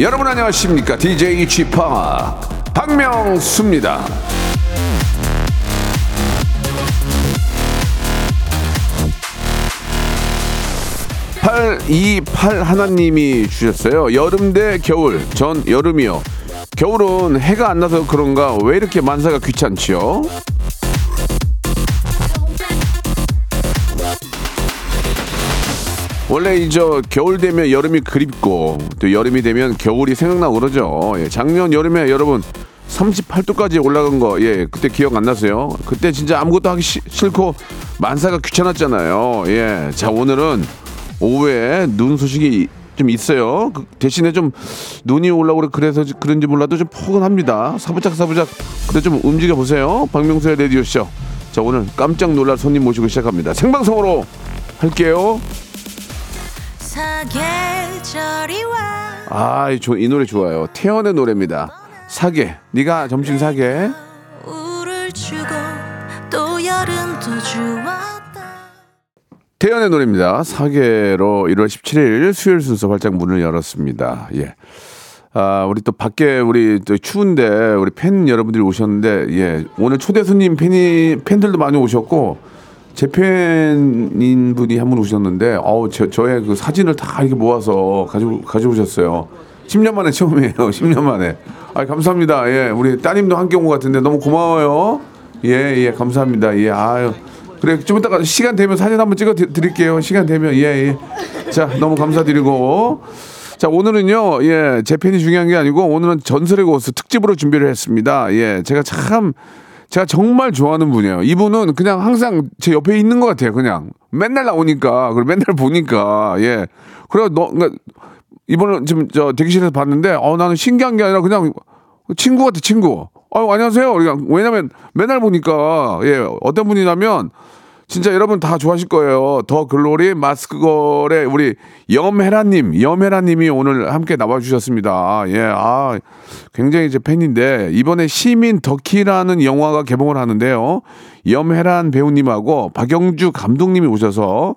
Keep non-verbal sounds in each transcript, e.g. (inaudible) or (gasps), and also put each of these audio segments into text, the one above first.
여러분 안녕하십니까? DJ Chip 박명수입니다. 828 하나님이 주셨어요. 여름 대 겨울. 전 여름이요. 겨울은 해가 안 나서 그런가 왜 이렇게 만사가 귀찮지요? 원래 이제 겨울 되면 여름이 그립고 또 여름이 되면 겨울이 생각나고 그러죠. 예, 작년 여름에 여러분 38도까지 올라간 거, 예, 그때 기억 안 나세요? 그때 진짜 아무것도 하기 시, 싫고 만사가 귀찮았잖아요. 예, 자 오늘은 오후에 눈 소식이 좀 있어요. 그 대신에 좀 눈이 올라오고 그래서 그런지 몰라도 좀 포근합니다. 사부작 사부작 그래 좀 움직여 보세요. 박명수의 라디오 쇼. 자 오늘 깜짝 놀랄 손님 모시고 시작합니다. 생방송으로 할게요. 아, 이, 이 노래 좋아요. 태연의 노래입니다. 사계. 네가 점심 사계. 태연의 노래입니다. 사계로 1월 17일 수요일 순서 활짝 문을 열었습니다. 예. 아, 우리 또 밖에 우리 또 추운데 우리 팬 여러분들이 오셨는데 예. 오늘 초대 손님 팬이 팬들도 많이 오셨고 제 팬인 분이 한 분 오셨는데 어우 저, 저의 그 사진을 다 이렇게 모아서 가지고 가져오셨어요. 10년 만에 처음이에요. 10년 만에. 아, 감사합니다. 예. 우리 따님도 온것 같은데 너무 고마워요. 예, 예. 감사합니다. 예. 아유. 그래 좀 이따가 시간 되면 사진 한번 찍어 드릴게요. 시간 되면 예 예. 자 너무 감사드리고 자 오늘은요 예 제 팬이 중요한 게 아니고 오늘은 전설의 고스 특집으로 준비를 했습니다. 예 제가 참 제가 정말 좋아하는 분이에요. 이분은 그냥 항상 제 옆에 있는 것 같아요. 그냥 맨날 나오니까 그리고 맨날 보니까 예 그래 너 그러니까 이번은 지금 저 대기실에서 봤는데 어 나는 신기한 게 아니라 그냥 친구 같아 친구. 어 안녕하세요. 왜냐면 맨날 보니까 예 어떤 분이냐면 진짜 여러분 다 좋아하실 거예요. 더 글로리 마스크걸의 우리 염혜라님, 염혜라님이 오늘 함께 나와주셨습니다. 예, 아, 굉장히 제 팬인데, 이번에 시민 덕키라는 영화가 개봉을 하는데요. 염혜란 배우님하고 박영주 감독님이 오셔서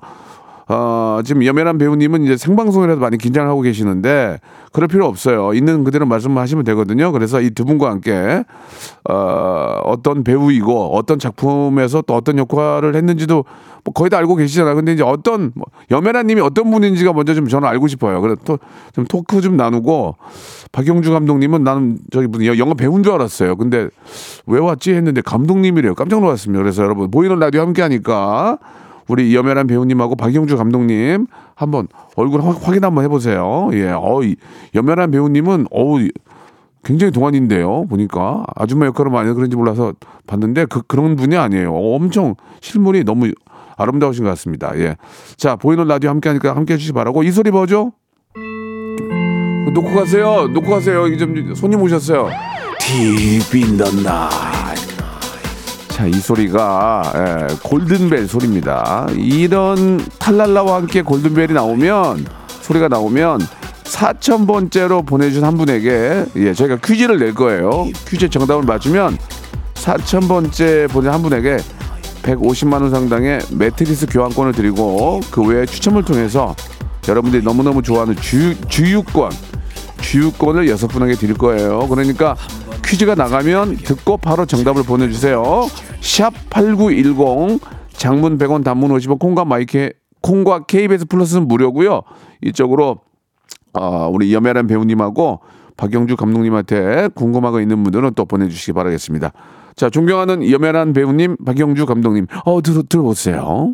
어, 지금 여면한 배우님은 이제 생방송이라도 많이 긴장을 하고 계시는데 그럴 필요 없어요. 있는 그대로 말씀하시면 되거든요. 그래서 이 두 분과 함께 어, 어떤 배우이고 어떤 작품에서 또 어떤 역할을 했는지도 뭐 거의 다 알고 계시잖아요. 근데 이제 어떤 뭐 여면한님이 어떤 분인지가 먼저 좀 저는 알고 싶어요. 그래서 또 좀 토크 좀 나누고 박영주 감독님은 나는 저기 무슨 영화 배우인 줄 알았어요. 근데 왜 왔지 했는데 감독님이래요. 깜짝 놀랐습니다. 그래서 여러분 보이는 라디오 함께 하니까 우리 염연한 배우님하고 박영주 감독님 한번 얼굴 확인 한번 해보세요. 예, 어, 염연한 배우님은 어우 굉장히 동안인데요. 보니까 아줌마 역할을 많이 그런지 몰라서 봤는데 그 그런 분이 아니에요. 엄청 실물이 너무 아름다우신 것 같습니다. 예, 자 보이는 라디오 함께하니까 함께해 주시 기 바라고 이 소리 뭐죠? 놓고 가세요. 놓고 가세요. 좀 손님 오셨어요. In the night. 자, 이 소리가 예, 골든벨 소리입니다. 이런 탈랄라와 함께 골든벨이 나오면 소리가 나오면 4,000번째로 보내준 한 분에게 예, 저희가 퀴즈를 낼 거예요. 퀴즈 정답을 맞추면 4,000번째 보낸 한 분에게 150만 원 상당의 매트리스 교환권을 드리고 그 외에 추첨을 통해서 여러분들이 너무너무 좋아하는 주, 주유권 주유권을 여섯 분에게 드릴 거예요. 그러니까 퀴즈가 나가면 듣고 바로 정답을 보내주세요. 샵 8910 장문 100원 단문 50원 콩과 마이크 콩과 KBS 플러스는 무료고요. 이쪽으로 어, 우리 염혜란 배우님하고 박영주 감독님한테 궁금한 거 있는 분들은 또 보내주시기 바라겠습니다. 자, 존경하는 염혜란 배우님, 박영주 감독님, 어, 들, 들어보세요.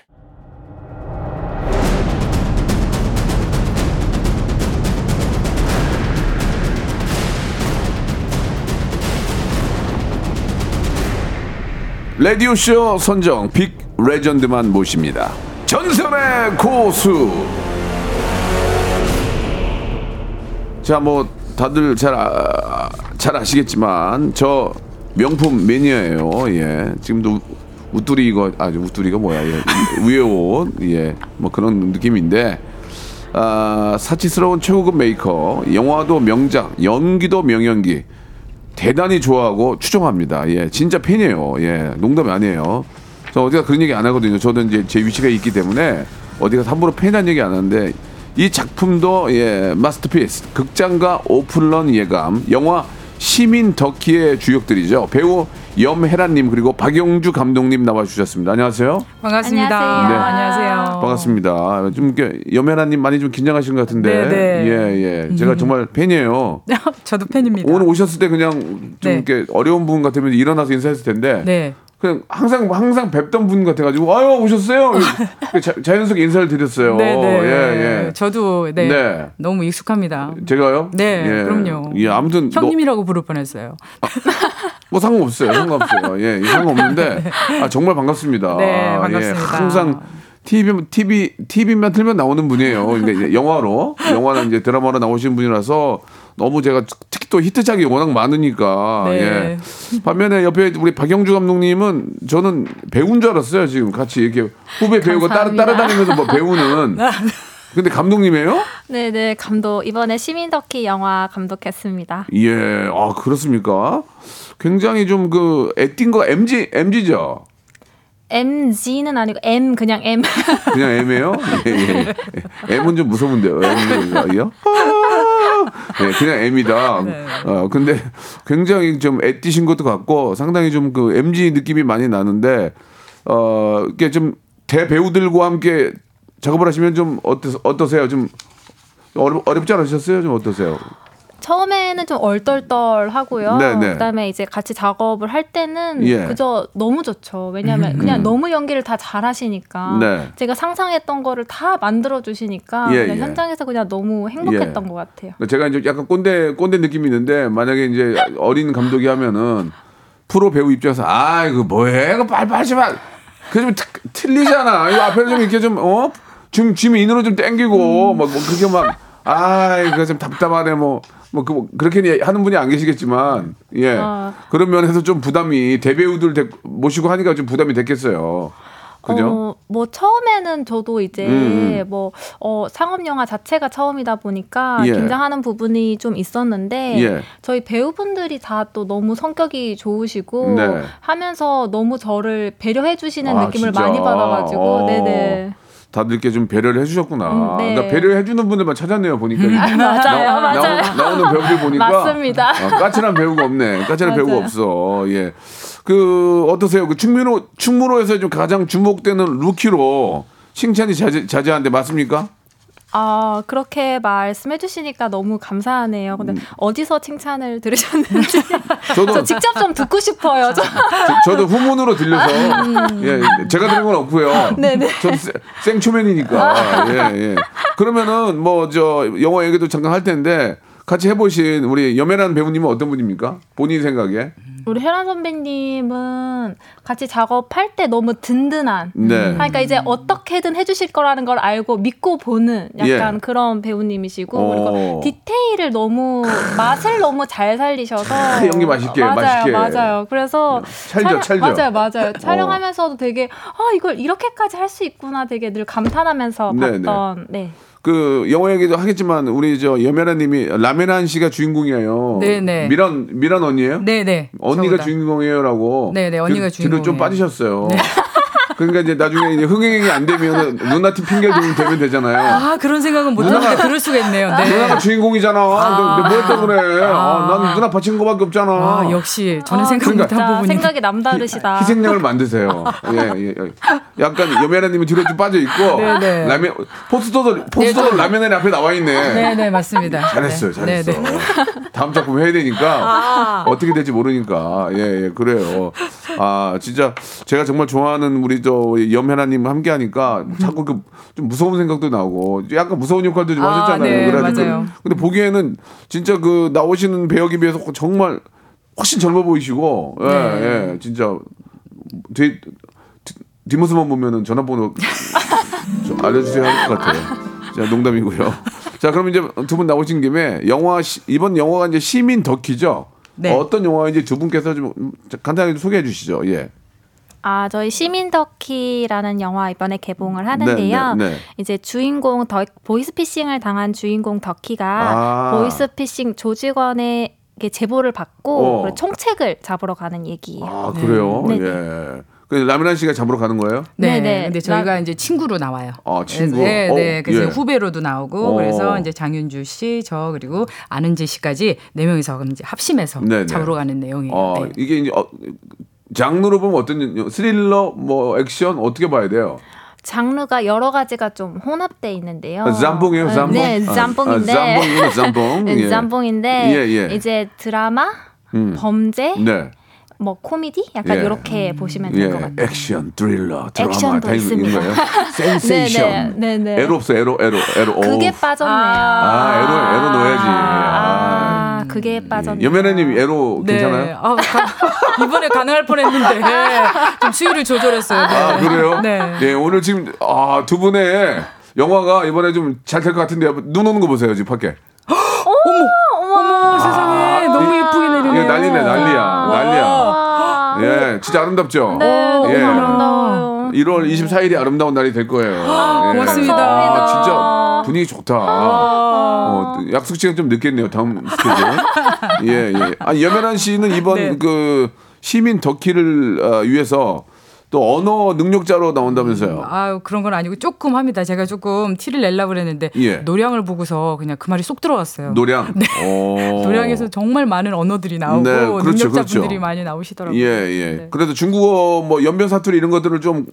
라디오쇼 선정 빅 레전드만 모십니다. 전설의 고수. 자, 뭐 다들 잘, 아, 잘 아시겠지만 저 명품 매니아예요. 예. 지금도 웃두리 이거 아 웃두리가 뭐야? 예. 위에 옷. 예. 뭐 그런 느낌인데 아, 사치스러운 최고급 메이커, 영화도 명작, 연기도 명연기. 대단히 좋아하고 추종합니다. 예, 진짜 팬이에요. 예, 농담이 아니에요. 저 어디가 그런 얘기 안 하거든요. 저도 이제 제 위치가 있기 때문에 어디가 함부로 팬이라는 얘기 안 하는데 이 작품도 예, 마스터피스, 극장과 오픈런 예감, 영화 시민 덕키의 주역들이죠. 배우 염혜란님 그리고 박영주 감독님 나와주셨습니다. 안녕하세요. 반갑습니다. 안녕하세요. 네. 안녕하세요. 반갑습니다. 좀 이렇게 염혜란님 많이 좀 긴장하신 것 같은데, 네, 네. 예, 예, 제가 정말 팬이에요. (laughs) 저도 팬입니다. 오늘 오셨을 때 그냥 좀 네. 이렇게 어려운 분 같으면 일어나서 인사했을 텐데 네. 그냥 항상 항상 뵙던 분 같아가지고 아유 오셨어요 (laughs) 자, 자연스럽게 인사를 드렸어요. 네, 네. 예, 예. 저도 네. 네. 너무 익숙합니다. 제가요? 네, 예. 그럼요. 예, 아무튼 너- 형님이라고 부를 뻔했어요. 뭐 상관없어요. 상관없어요. 예, 상관없는데 (laughs) 아 정말 반갑습니다. 네, 예, 반갑습니다. 항상 TV TV TV만 틀면 나오는 분이에요. 그러니까 이제 영화로 영화나 이제 드라마로 나오신 분이라서 너무 제가 특히 또 히트작이 워낙 많으니까 네. 예. 반면에 옆에 우리 박영주 감독님은 저는 배우인 줄 알았어요. 지금 같이 이렇게 후배 배우가 따라. 따라다니면서 뭐 배우는 (laughs) 근데 감독님이에요? 네네 감독 이번에 시민덕키 영화 감독했습니다. 예, 아 그렇습니까? 굉장히 좀 그 액팅과 MG MG죠. MG는 아니고 M 그냥 M. (laughs) 그냥 M이에요? 예, 예. M은 좀 무서운데요. M이요? 예, 그냥 M이다. 네. 어, 근데 굉장히 좀 애띠신 것도 같고 상당히 좀 그 MG 느낌이 많이 나는데 어, 이게 좀 대배우들과 함께 작업을 하시면 좀 어떠, 어떠세요? 좀 어렵, 어렵지 않으셨어요? 좀 어떠세요? 처음에는 좀 얼떨떨하고요. 네네. 그다음에 이제 같이 작업을 할 때는 예. 음, 그저 너무 좋죠. 왜냐하면 그냥 너무 연기를 다 잘하시니까 네. 제가 상상했던 거를 다 만들어 주시니까 예, 그냥 예. 현장에서 그냥 너무 행복했던 예. 것 같아요. 제가 이제 약간 꼰대 꼰대 느낌이 있는데 만약에 이제 어린 감독이 하면은 프로 배우 입장에서 아 이거 뭐해 이거 빨리 빨리 마 그좀 틀리잖아 이거 앞에 좀 이렇게 좀어 지금 지금 인으로 좀 땡기고 막뭐 그게 막 아 이거 좀 답답하네 뭐. 뭐, 그, 그렇게 하는 분이 안 계시겠지만, 예. 아. 그런 면에서 좀 부담이, 대배우들 데- 모시고 하니까 좀 부담이 됐겠어요. 그죠? 어, 뭐 처음에는 저도 이제 음, 뭐 어, 상업 영화 자체가 처음이다 보니까 예. 긴장하는 부분이 좀 있었는데 예. 저희 배우분들이 다 또 너무 성격이 좋으시고 네. 하면서 너무 저를 배려해 주시는 아, 느낌을 진짜? 많이 받아가지고 어. 네네 다들 이렇게 좀 배려를 해주셨구나. 음, 네. 나 배려해주는 분들만 찾았네요, 보니까. 맞아요 나오- 맞아요 나오, 나오 는 배우들 보니까 맞습니다. 아, 까칠한 배우가 없네. 까칠한 배우가. 없어. 예. 그 어떠세요? 그 충무로 충무로에서 좀 가장 주목되는 루키로 칭찬이 자제, 자제한데 맞습니까? 아 그렇게 말씀해 주시니까 너무 감사하네요 근데 음. 어디서 칭찬을 들으셨는지 (laughs) 저도 저 직접 좀 듣고 싶어요 저. 저, 도 후문으로 들려서 예 제가 들은 건 없고요. 음. 네네. 전 생- 생초면이니까 예 예. 그러면은 뭐 저 영화 얘기도 잠깐 할 텐데 같이 해보신 우리 염혜란 배우님은 어떤 분입니까? 본인 생각에 우리 혜란 선배님은 같이 작업할 때 너무 든든한. 네. 그러니까 이제 어떻게든 해주실 거라는 걸 알고 믿고 보는 약간 예. 그런 배우님이시고 오. 그리고 디테일을 너무 맛을 너무 잘 살리셔서 아, 연기 맛있게, 맞아요, 맛있게. 맞아요. 그래서 찰져, 찰져. 어. 맞아요, 맞아요. 촬영하면서도 되게 아 이걸 이렇게까지 할 수 있구나 되게 늘 감탄하면서 네, 봤던 네. 그 영화 얘기도 하겠지만 우리 저 염혜란님이 라메란 씨가 주인공이에요. 네네. 미란 미란 언니예요? 네네. 언니가 저보다. 주인공이에요라고. 네네, 언니가 뒤- 뒤로 좀 주인공이에요. 빠지셨어요. 그러니까 이제 나중에 이제 흥행이 안 되면 누나팀 핑계 대면 되면 되잖아요. 아 그런 생각은 못했는데 그럴 수가 있네요. 네. 누나가 주인공이잖아. 너, 너 뭐했다 그래? 아, 난 누나 바친 거밖에 없잖아. 아 역시 저는 아, 생각 그러니까. 못한 진짜 부분이. 생각이 남다르시다. 희생양을 만드세요. 예, 예, 예. 약간 염혜라님이 뒤로 좀 빠져 있고 네네. 라면 포스터도 포스터도 라면에 앞에 나와 있네. 네네 맞습니다. 잘했어요, 네. 잘했어. 네네. 다음 작품 해야 되니까 어떻게 될지 모르니까 예, 예, 그래요. 아 진짜 제가 정말 좋아하는 우리 저 염혜나님 함께하니까 자꾸 그 좀 무서운 생각도 나고 약간 무서운 역할도 좀 아, 하셨잖아요. 네, 그래가지고 맞아요. 근데 보기에는 진짜 그 나오시는 배역에 비해서 정말 훨씬 젊어 보이시고 예, 네. 예, 진짜 뒤, 뒤- 뒷모습만 보면은 전화번호 (laughs) 좀 알려주세요 할 것 같아요. 자, 농담이고요. 자, 그럼 이제 두 분 나오신 김에 영화 시- 이번 영화가 이제 시민 덕키죠. 네. 어떤 영화인지 두 분께서 좀 간단하게 좀 소개해 주시죠. 예. 아, 저희 시민더키라는 영화 이번에 개봉을 하는데요. 네, 네, 네. 이제 주인공 더 보이스피싱을 당한 주인공 더키가 아. 보이스피싱 조직원의 게 제보를 받고 어. 총책을 잡으러 가는 얘기예요. 아, 그래요? 네. 예. 그 라미란 씨가 잡으러 가는 거예요? 네, 네네. 근데 저희가 나- 이제 친구로 나와요. 아, 친구? 네, 어, 네. 그래서 예. 후배로도 나오고 어. 그래서 이제 장윤주 씨, 저 그리고 안은지 씨까지 네 명이서 이제 합심해서 네네. 잡으러 가는 내용이에요. 어, 네. 이게 이제 어, 장르로 보면 어떤 영- 스릴러 뭐 액션 어떻게 봐야 돼요? 장르가 여러 가지가 좀 혼합돼 있는데요. 아, 짬뽕이에요, 어, 짬뽕? 네, 아, 짬뽕인데. 아, 짬뽕이구나, 짬뽕. (laughs) 네, 예. 짬뽕인데 예, 예. 이제 드라마, 음. 범죄, 네. 뭐 코미디 약간 예. 이렇게 보시면 될것 예, 같아요. 액션, 스릴러, 드라마 액션도 있습니다. 거예요. (laughs) 센세이션. 네, 네, 네, 네. 에로 없어, 에로, 에로, 에로. 그게 오. 빠졌네요. 아, 에로, 에로 넣어야지. 아. 아, 그게 빠졌네요. 여면회님 에로 네. 괜찮아요? 아, 가- (laughs) 이번에 가능할 뻔했는데 좀 수위를 조절했어요. 네. 아, 그래요? 네. 예, 오늘 지금 아, 두 분의 영화가 이번에 좀 잘 될 것 같은데 눈 오는 거 보세요, 지금 밖에. (gasps) 어머 세상에 너무 예쁘게 내리네요. 이게 난리네, 난리야. 난리야. 와. 예, 진짜 아름답죠? 네, 예. 아름다워요. 1월 24일이 아름다운 날이 될 거예요. (gasps) 예. 고맙습니다. 아, 진짜 분위기 좋다. 어, 약속 시간 좀 늦겠네요. 다음 스케줄. (laughs) 예, 예. 아, 여면한 씨는 이번 네. 그 시민 덕키를 어, 위해서 또 언어 능력자로 나온다면서요. 아유 그런 건 아니고 조금 합니다. 제가 조금 티를 내려고 그랬는데 예. 노량을 보고서 그냥 그 말이 쏙 들어갔어요. 노량. 오. (laughs) 노량에서 정말 많은 언어들이 나오고 네, 그렇죠, 능력자분들이 그렇죠. 많이 나오시더라고요. 예, 예. 네. 그래도 중국어 뭐 연변 사투리 이런 것들을 좀,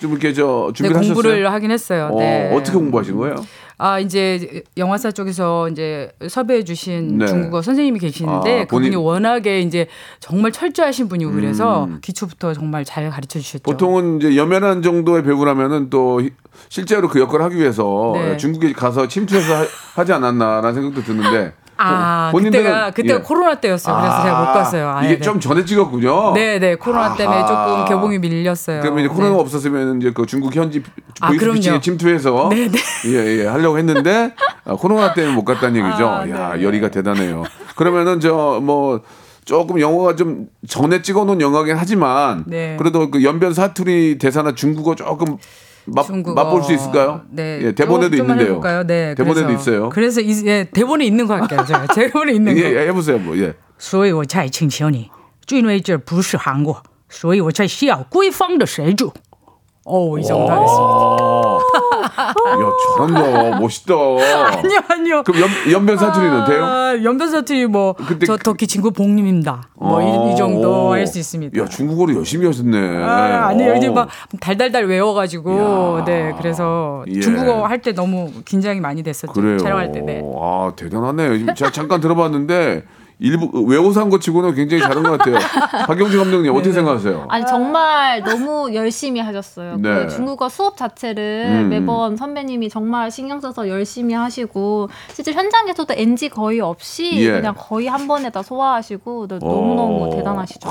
좀 이렇게 저 네, 준비를 하셨어요. 공부를 하긴 했어요. 어, 네. 어떻게 공부하신 거예요? 아 이제 영화사 쪽에서 이제 섭외해 주신 네. 중국어 선생님이 계시는데 아, 그분이 워낙에 이제 정말 철저하신 분이고 그래서 기초부터 정말 잘 가르쳐 주셨죠. 음. 보통은 이제 연면한 정도의 배우라면은 또 히- 실제로 그 역할을 하기 위해서 네. 중국에 가서 침투해서 하, 하지 않았나라는 생각도 드는데 (laughs) 아 본인들은- 그때가 그때가 예. 코로나 때였어요. 그래서 제가 못 갔어요. 아, 이게 네. 좀 전에 찍었군요. 네, 네 코로나 때문에. 조금 개봉이 밀렸어요. 그러면 이제 코로나가 네. 없었으면 이제 그 중국 현지 아, 보이스피싱에. 침투해서 네, 네. 예, 예, 하려고 했는데 (laughs) 아, 코로나 때문에 못 갔다는 얘기죠. 아, 야, 네. 열의가 대단해요. 그러면은 저 뭐 조금 영화가 좀 전에 찍어놓은 영화긴 하지만 네. 그래도 그 연변 사투리 대사나 중국어 조금 맛, 중국어. 맛볼 수 있을까요? 네. 예, 대본에도 좀만 있는데요. 해볼까요? 네. 대본에도 그래서, 있어요. 그래서 이, 예, 대본에 있는 거 할게요. (laughs) 제가 대본에 있는 거. 예, 예, 해보세요, 뭐 예. 所以我才请求你，因为这不是韩国，所以我才需要规方的协助。 오, 이 정도 하겠습니다. 아, 야, 잘한다, 멋있다. (laughs) 아니요, 아니요. 그럼 연, 연변 사투리는 돼요? 아, 연변 사투리 뭐, 근데 저 그- 터키 친구 복님입니다. 뭐, 이, 이 정도 오. 할수 있습니다. 야, 중국어를 열심히 하셨네. 아, 아니요. 이제 어. 막 달달달 외워가지고, 야. 네. 그래서 예. 중국어 할 때 너무 긴장이 많이 됐었죠. 그래요. 촬영할 때, 네. 아, 대단하네요. 지금 제가 잠깐 들어봤는데 일부 외워서 한 것 치고는 굉장히 잘한 것 같아요. (laughs) 박경주 감독님 어떻게 생각하세요? 아니 정말 너무 열심히 하셨어요. 네. 그 중국어 수업 자체를 음. 매번 선배님이 정말 신경 써서 열심히 하시고 실제 현장에서도 NG 거의 없이 예. 그냥 거의 한 번에 다 소화하시고 너- 너무너무 어. 대단하시죠.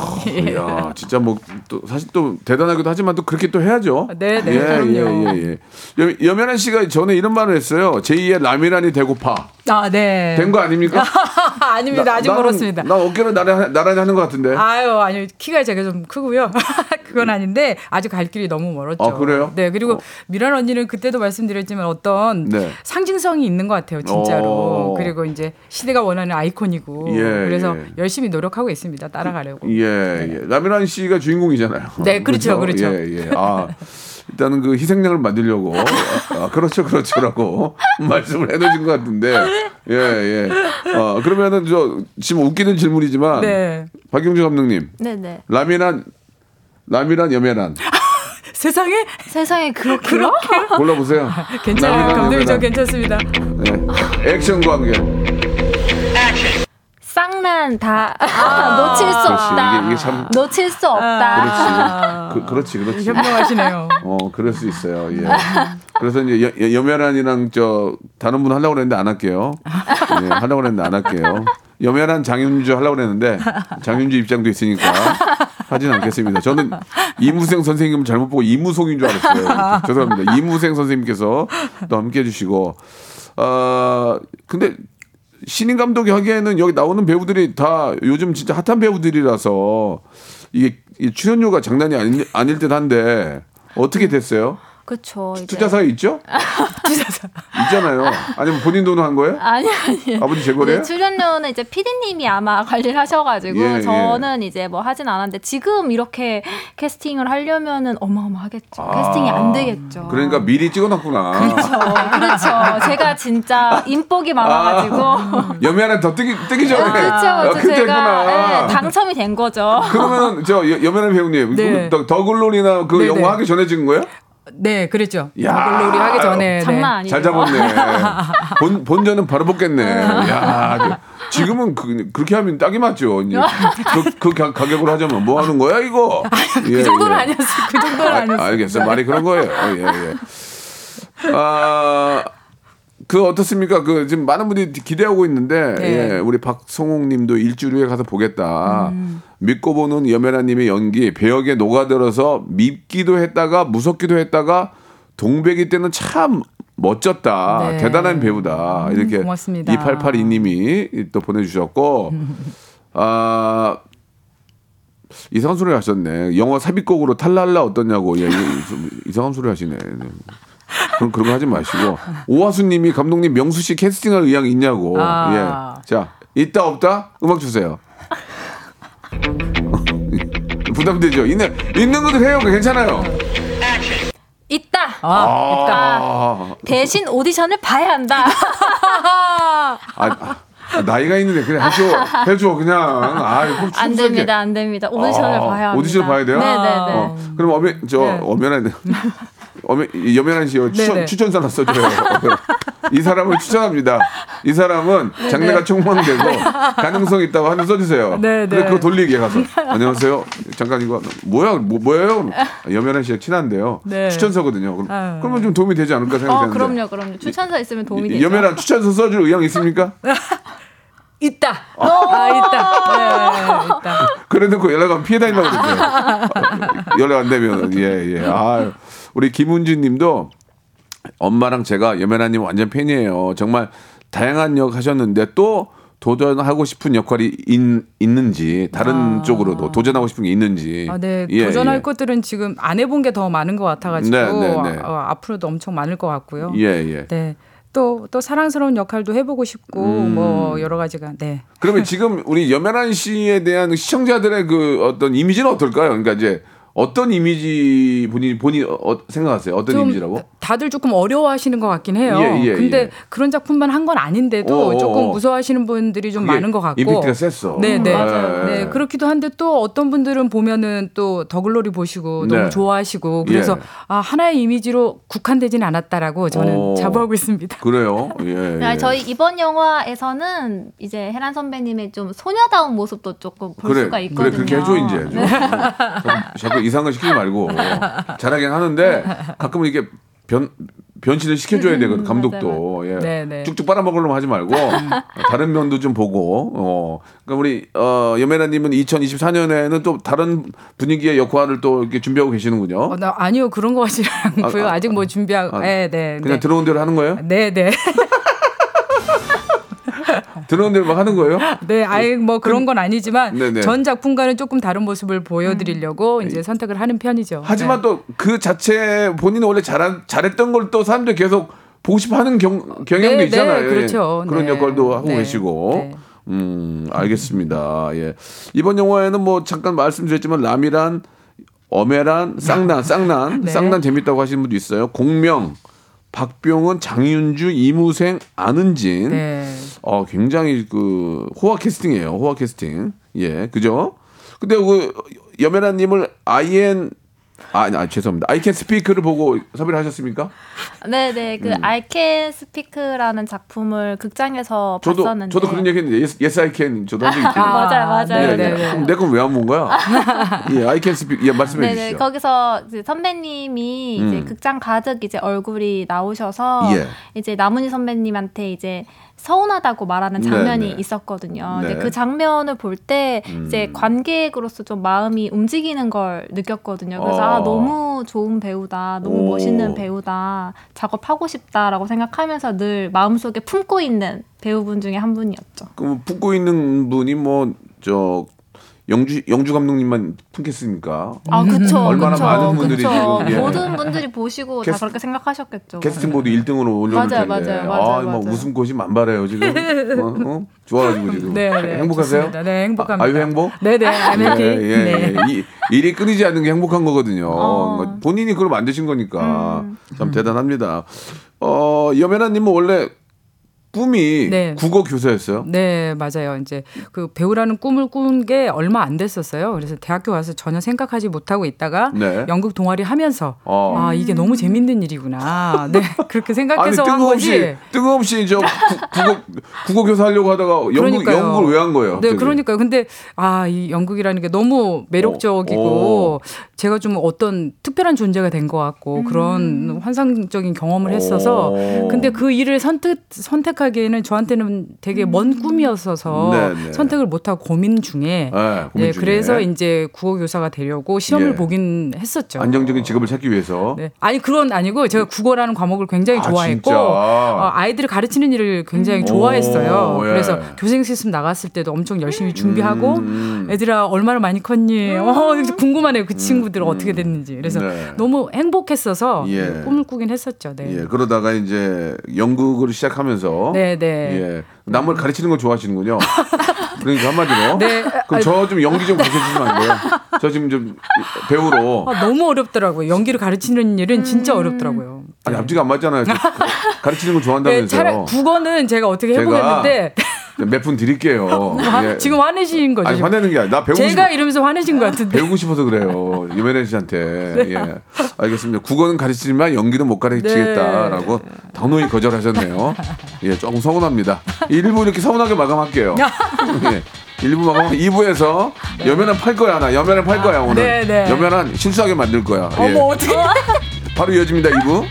이야, 진짜 뭐 또 사실 또 대단하기도 하지만 또 그렇게 또 해야죠. 네, 네, 예, 그럼요. 예, 예, 예. 여- 여면한 씨가 전에 이런 말을 했어요. 제2의 라미란이 되고파. 아, 네. 된 거 아닙니까? (laughs) 아닙니다. 아직 나는- 멀었습니다. 나 어깨를 나란히, 나란히 하는 것 같은데. 아유, 아니요. 키가 제가 좀 크고요. (laughs) 그건 아닌데 아직 갈 길이 너무 멀었죠. 아, 그래요? 네, 그리고 어. 미란 언니는 그때도 말씀드렸지만 어떤 네. 상징성이 있는 것 같아요, 진짜로. 어. 그리고 이제 시대가 원하는 아이콘이고. 예, 그래서 예. 열심히 노력하고 있습니다. 따라가려고. 예, 예. 라미란 씨가 주인공이잖아요. 네, 그렇죠, 그렇죠. 예, 예. 아, 일단은 그 희생양을 만들려고. 아, 그렇죠, 그렇죠라고 (laughs) 말씀을 해놓으신 것 같은데. 예, 예. 어, 그러면은 저, 지금 웃기는 질문이지만. 네. 박경주 감독님. 네네. 라미란, 라미란, 여메란. (laughs) 세상에 세상에 그렇게요? (laughs) 골라보세요. 괜찮아요. 감독님 저. 괜찮습니다. 네. 액션 관계. 쌍난 다 아, (laughs) 놓칠 수 그렇지. 없다. 이게, 이게 참. 놓칠 수 없다. 그렇지. 그, 그렇지, 그렇지. 현명하시네요. (laughs) 어, 그럴 수 있어요. 예. 그래서 이제 여, 여- 여면한이랑 저 다른 분 하려고 그랬는데 안 할게요. 예, 하려고 그랬는데 안 할게요. 여면한 장윤주 하려고 그랬는데 장윤주 입장도 있으니까 하진 않겠습니다. 저는 이무생 선생님 을 잘못 보고 이무송인 줄 알았어요. 죄송합니다. 이무생 선생님께서 또 함께 해주시고, 아 근데 신인 감독이 하기에는 여기 나오는 배우들이 다 요즘 진짜 핫한 배우들이라서 이게 이 출연료가 장난이 아닐, 아닐 듯 한데 어떻게 됐어요? 그쵸. 이제. 투자사에 있죠? (laughs) 투자사 있잖아요. 아니면 본인 돈으로 한 거예요? (laughs) 아니 아니. 아버지 재벌이에요? 이제 출연료는 이제 PD님이 아마 (laughs) 관리를 하셔가지고 예, 예. 저는 이제 뭐 하진 않았는데 지금 이렇게 캐스팅을 하려면은 어마어마하겠죠. 캐스팅이 안 되겠죠. 아, 그러니까 미리 찍어놨구나. 그렇죠. 그렇죠. 제가 진짜 인복이 많아가지고. 연애 하나 더 뜨기 뜨기 전에. 그렇죠. 아, 그렇죠. 그때 제가 했구나. 예, 당첨이 된 거죠. 그러면 저 여- 여면한 배우님 네. 그 더, 더글로리나 그 네, 영화 네. 하기 전에 찍은 거예요? 네, 그랬죠. 야. 더글로리 하기 전에. 네. 장난 아니죠. 잘 잡았네. (laughs) 본 본전은 바로 뽑겠네. 야 지금은 그, 그렇게 하면 딱이 맞죠. 이제 그, 그 가- 가격으로 하자면 뭐 하는 거야 이거? 예, 그 정도는 예. 아니었어요. 그 정도는 아, 아니었어요. 알겠어요. 말이 그런 거예요. 어, 예, 예. 아, 그 어떻습니까? 그 지금 많은 분들이 기대하고 있는데 네. 예, 우리 박성홍 님도 일주일 후에 가서 보겠다. 음. 믿고 보는 여면아 님의 연기 배역에 녹아들어서 밉기도 했다가 무섭기도 했다가 동백이 때는 참 멋졌다. 네. 대단한 배우다. 이렇게 고맙습니다. 2882 님이 또 보내주셨고 (laughs) 아 이상한 소리 하셨네. 영어 삽입곡으로 탈랄라 어떠냐고. 예, 이- 이상한 소리 하시네. 네. 그런 그런 거 하지 마시고 오화수님이 감독님 명수 씨 캐스팅할 의향 있냐고. 아. 예. 자 있다 없다 음악 주세요. (laughs) 부담되죠. 있는 있는 것들 해요. 괜찮아요. 있다. 아, 있다. 아, (laughs) 대신 오디션을 봐야 한다. (laughs) 아, 아, 나이가 있는데 그냥 해줘 해줘 그냥. 아, 이거 꼭안 춤추게. 됩니다, 안 됩니다. 오디션을 아, 봐야. 오디션을 봐야 돼요? 네네네. 어, 그럼 어메 저 네. 어메란 (laughs) 어메 여면한 씨요 추천 네네. 추천사 나 써줘요. 이 사람을 추천합니다. 이 사람은 장래가 촉망되고 가능성 있다고 하나 써주세요. 네, 그래 네. 그거 돌리게 가서 안녕하세요. 잠깐 이거 뭐야 뭐, 뭐예요? 여면한 씨가 친한데요. 네. 추천서거든요. 그럼, 아유. 그러면 좀 도움이 되지 않을까 어, 생각하는데. 그럼요, 그럼요. 추천서 있으면 도움이 되죠. 여면한 추천서 써줄 의향 있습니까? (laughs) 있다. 아, 있다. 네, 있다. 그래 놓고 연락 하면 피해 다니려고 그러죠. 어, 연락 안 되면 예 예. 아 우리 김훈진 님도 엄마랑 제가 여면아님 완전 팬이에요. 정말 다양한 역 하셨는데 또 도전하고 싶은 역할이 있, 있는지 다른 쪽으로도 도전하고 싶은 게 있는지. 아, 네. 예, 도전할 예. 것들은 지금 안 해본 게 더 많은 것 같아가지고 네, 네, 네. 어, 앞으로도 엄청 많을 것 같고요. 예 예. 네. 또, 또 사랑스러운 역할도 해보고 싶고, 음. 뭐, 여러 가지가, 네. 그러면 지금 우리 여면한 씨에 대한 시청자들의 그 어떤 이미지는 어떨까요? 그러니까 이제 어떤 이미지 본인 본인 어, 생각하세요? 어떤 좀 이미지라고? 다들 조금 어려워하시는 것 같긴 해요. 예, 예, 근데 예. 그런 작품만 한 건 아닌데도 어, 어, 조금 어. 무서워하시는 분들이 좀 많은 것 같고. 임팩트가 셌어. 네, 네. 맞아요. 네, 그렇기도 한데 또 어떤 분들은 보면은 또 더글로리 보시고 네. 너무 좋아하시고 그래서 예. 아, 하나의 이미지로 국한되지는 않았다라고 저는 어. 자부하고 있습니다. 그래요. 예. 네, 예. 저희 이번 영화에서는 이제 혜란 선배님의 좀 소녀다운 모습도 조금 볼 그래, 수가 그래 있거든요. 그렇게 해줘 이제. 좀. 자꾸, 자꾸 이상한 거 시키지 말고 (laughs) 잘하긴 하는데 가끔은 이게 변 변신을 시켜줘야 되거든 감독도 예. 네, 네. 쭉쭉 빨아먹으려면 하지 말고 (laughs) 다른 면도 좀 보고 어 그러니까 우리 어 여메라님은 2024년에는 또 다른 분위기의 역할을 또 이렇게 준비하고 계시는군요. 어, 나 아니요 그런 거 같지 않고요. 아, 아, 아, 직 뭐 준비하고, 아, 네, 네, 그냥 네. 들어온 대로 하는 거예요? 네, 네, (laughs) (laughs) 들어온 대로 막 하는 거예요? 네, 아예 뭐 그런 건 아니지만 네네. 전 작품과는 조금 다른 모습을 보여드리려고 이제 선택을 하는 편이죠. 하지만 네. 또그 자체 본인이 원래 잘한 잘했던 걸 또 사람들이 계속 보고 싶어 하는 경, 경향도 네, 있잖아요. 네, 그렇죠. 예. 그런 네. 역할도 하고 네. 계시고. 네. 음, 알겠습니다. 예. 이번 영화에는 뭐 잠깐 말씀드렸지만 라미란 어메란 쌍난 쌍난 (laughs) 네. 쌍난 재밌다고 하시는 분도 있어요. 공명 박병은 장윤주 이무생 안은진 네. 어 굉장히 그 호화 캐스팅이에요. 호화 캐스팅. 예, 그죠? 근데 그 여메라님을 IN 아, 아 죄송합니다. I Can Speak를 보고 섭외를 하셨습니까? 네 네 그 I Can Speak라는 작품을 극장에서 저도 봤었는데 저도 그런 얘기 했는데 yes, yes I Can 저도 한 적이 있거든요. 맞아요 맞아요 예, 네, 예. 네. 그럼 내 건 왜 안 본 거야? (laughs) 예, I Can Speak. 예, 말씀해 네네 주시죠. 거기서 이제 선배님이 이제 음. 극장 가득 이제 얼굴이 나오셔서 예. 이제 나문희 선배님한테 이제 서운하다고 말하는 장면이 네네. 있었거든요. 네. 근데 그 장면을 볼때 음. 이제 관객으로서 좀 마음이 움직이는 걸 느꼈거든요. 그래서 어. 아 너무 좋은 배우다, 너무 오. 멋있는 배우다, 작업하고 싶다라고 생각하면서 늘 마음속에 품고 있는 배우분 중에 한 분이었죠. 그 품고 있는 분이 뭐 저 영주 영주 감독님만 품겠습니까? 아 그쵸. 얼마나 그쵸, 많은 분들이 그쵸. 지금, 예. 모든 분들이 보시고 다 캐스- 그렇게 생각하셨겠죠. 캐스팅 보드 1등으로 올려놓을 맞아요, 텐데. 맞아요, 맞아요, 아, 뭐 맞아요. 웃음꽃이 만발해요 지금. (laughs) 어? 어? 좋아가지고 지금. 네, 네, 행복하세요? 좋습니다. 네, 행복합니다. 아, 아유 행복? 네 네, I'm 예, happy. 예, 네. 예. 이, 일이 끊이지 않는 게 행복한 거거든요. 어. 그러니까 본인이 그걸 만드신 거니까 음. 참 대단합니다. 어, 여면아님은 원래 꿈이 네. 국어 교사였어요. 네, 맞아요. 이제 그 배우라는 꿈을 꾼 게 얼마 안 됐었어요. 그래서 대학교 와서 전혀 생각하지 못하고 있다가 네. 연극 동아리 하면서 어. 아 이게 너무 재밌는 일이구나. (laughs) 네, 그렇게 아니 생각해서 한 뜬금없이 거지. 뜬금없이 저 구- 국어 국어 교사 하려고 하다가 연극 그러니까요. 연극을 왜 한 거예요? 네, 갑자기? 그러니까요. 근데 아, 이 연극이라는 게 너무 매력적이고 제가 좀 어떤 특별한 존재가 된 것 같고 그런 환상적인 경험을 했어서 오. 근데 그 일을 선택 선택하 기에는 저한테는 되게 먼 꿈이었어서 네, 네. 선택을 못 하고 고민 중에 네, 고민 네, 중에. 그래서 이제 국어 교사가 되려고 시험을 예. 보긴 했었죠. 안정적인 직업을 찾기 위해서. 네. 아니 그건 아니고 제가 국어라는 과목을 굉장히 아, 좋아했고? 어, 아이들을 가르치는 일을 굉장히 좋아했어요. 오, 예. 그래서 교생 실습 나갔을 때도 엄청 열심히 준비하고 음. 애들아 얼마나 많이 컸니? 어, 궁금하네요. 그 친구들 은 어떻게 됐는지. 그래서 네. 너무 행복했어서 예. 꿈을 꾸긴 했었죠. 네. 예, 그러다가 이제 연극을 시작하면서 네, 네. 예, 남을 가르치는 걸 좋아하시는군요. (laughs) 그러니까 한마디로. 네. 그럼 저 좀 연기 좀 가르쳐 주시면 안 돼요? 저 지금 좀 배우로 아, 너무 어렵더라고요. 연기를 가르치는 일은 진짜 어렵더라고요. 아니 앞뒤가 안 맞잖아요. 저 (laughs) 가르치는 걸 네, 좋아한다면서요. 차라리 국어는 제가 어떻게 제가 해보겠는데 몇 분 드릴게요. 화- 예. 지금 화내신 거죠? 아니? 화내는 게 아니라 나 배우고 싶 제가 이러면서 화내신 것 같은데. 배우고 싶어서 그래요. (laughs) 유명현 씨한테. 예. 알겠습니다. 국어는 가르치지만 연기는 못 가르치겠다라고 단호히 거절하셨네요. 예, 조금 서운합니다. 1부 이렇게 서운하게 마감할게요. 예. 1부 마감 2부에서 여면한 팔 거야, 나. 여면한 팔 거야, 오늘. 네, 네. 여면한 실수하게 만들 거야. 예. 어머 어떻게? 바로 이어집니다, 2부.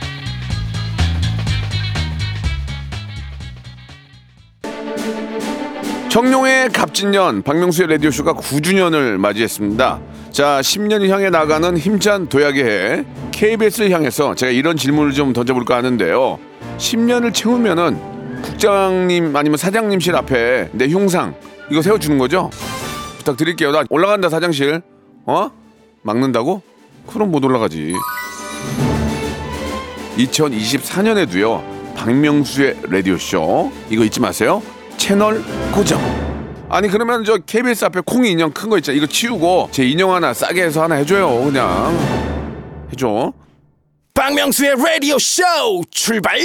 청룡의 갑진년 박명수의 라디오쇼가 9주년을 맞이했습니다. 자, 10년을 향해 나가는 힘찬 도약의 해 KBS를 향해서 제가 이런 질문을 좀 던져볼까 하는데요. 10년을 채우면은 국장님 아니면 사장님실 앞에 내 흉상 이거 세워주는 거죠? 부탁드릴게요. 나 올라간다 사장실. 어? 막는다고? 그럼 못 올라가지. 2024년에도요 박명수의 라디오 쇼 이거 잊지 마세요 채널 고정. 아니 그러면 저 KBS 앞에 콩이 인형 큰 거 있잖아. 이거 치우고 제 인형 하나 싸게 해서 하나 해줘요 그냥. 해줘. 박명수의 라디오 쇼 출발!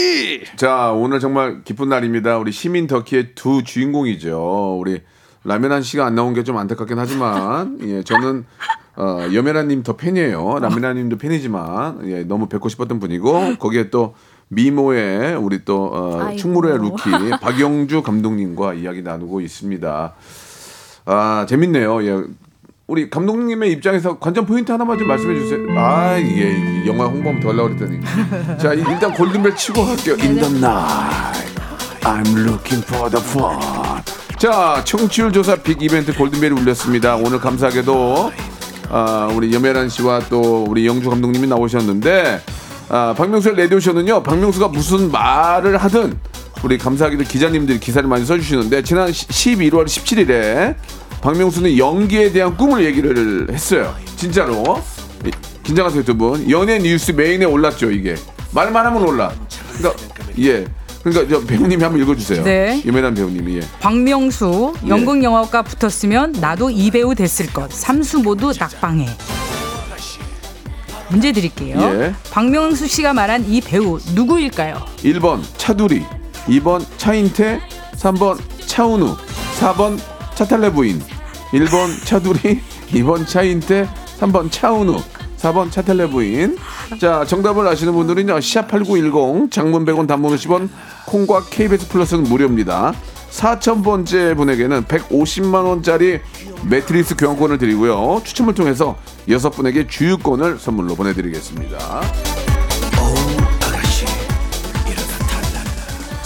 자 오늘 정말 기쁜 날입니다. 우리 시민 터키의 두 주인공이죠. 우리 라면 한 씨가 안 나온 게 좀 안타깝긴 하지만 (laughs) 예 저는 어, 여메라님 더 팬이에요. 라메라님도 팬이지만 예, 너무 뵙고 싶었던 분이고 거기에 또 미모의 우리 또 어. 충무로의 루키 (laughs) 박영주 감독님과 이야기 나누고 있습니다. 아 재밌네요. 예. 우리 감독님의 입장에서 관전 포인트 하나만 좀 말씀해 주세요. 아 이게 이 영화 홍보하면 더 하려고 그랬더니 (laughs) 자 이- 일단 골든벨 치고 갈게요. In the night I'm looking for the fun. 자 청취율 조사 빅 이벤트 골든벨이 울렸습니다. 오늘 감사하게도 아, 우리 염혜란 씨와 또 우리 영주 감독님이 나오셨는데 아, 박명수의 라디오쇼는요 박명수가 무슨 말을 하든 우리 감사하게도 기자님들이 기사를 많이 써주시는데 지난 11월 17일에 박명수는 연기에 대한 꿈을 얘기를 했어요 진짜로 이- 긴장하세요 두 분 연예 뉴스 메인에 올랐죠 이게 말만 하면 올라 그러니까 예 그러니까 저 배우님이 한번 읽어주세요 네. 염혜란 배우님이 예. 박명수 연극 영화과 붙었으면 나도 이 배우 됐을 것. 삼수 모두 낙방해. 문제 드릴게요. 예. 박명수 씨가 말한 이 배우 누구일까요? 1번 차두리 2번 차인태 3번 차은우 4번 차탈레 부인 1번 차두리 (laughs) 2번 차인태 3번 차은우 4번 차텔레 부인 자 정답을 아시는 분들은요 샵8910 장문 100원 단문 50원 콩과 KBS 플러스는 무료입니다 4천번째 분에게는 150만 원짜리 매트리스 교환권을 드리고요. 추첨을 통해서 여섯 분에게 주유권을 선물로 보내드리겠습니다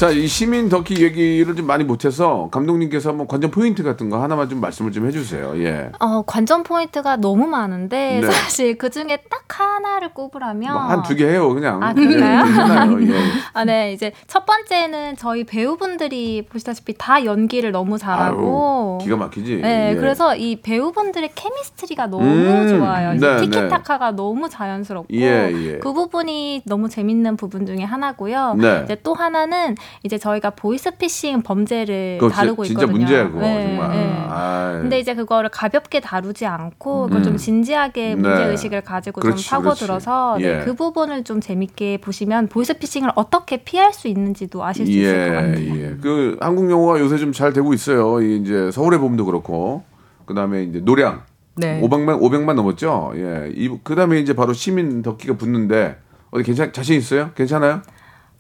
자 자, 이 시민 덕기 얘기를 좀 많이 못해서 감독님께서 한번 관전 포인트 같은 거 하나만 좀 말씀을 좀 해주세요. 예. 어, 관전 포인트가 너무 많은데 네. 사실 그 중에 딱 하나를 꼽으라면 뭐 한두 개 해요, 그냥. 아, 그럴까요? 예. 예. (laughs) 아, 네. 이제 첫 번째는 저희 배우분들이 보시다시피 다 연기를 너무 잘하고 아유, 기가 막히지. 네, 예. 그래서 이 배우분들의 케미스트리가 너무 음, 좋아요. 네, 티키타카가 너무 자연스럽고 예, 예. 그 부분이 너무 재밌는 부분 중에 하나고요. 네. 이제 또 하나는 이제 저희가 보이스피싱 범죄를 다루고 진짜 있거든요. 문제야, 그거 네, 정말. 네. 아이. 근데 이제 그거를 가볍게 다루지 않고 그걸 음. 좀 진지하게 문제 네. 의식을 가지고 그렇지, 좀 파고 들어서 그렇지. 네, 예. 그 부분을 좀 재밌게 보시면 보이스피싱을 어떻게 피할 수 있는지도 아실 수 있을 것 같아요. 예. 그 한국 영화가 요새 좀 잘 되고 있어요. 이 이제 서울의 봄도 그렇고 그다음에 이제 노량 네. 500만 500만 넘었죠. 예. 이 그다음에 이제 바로 시민 덕기가 붙는데 어디 괜찮 자신 있어요? 괜찮아요?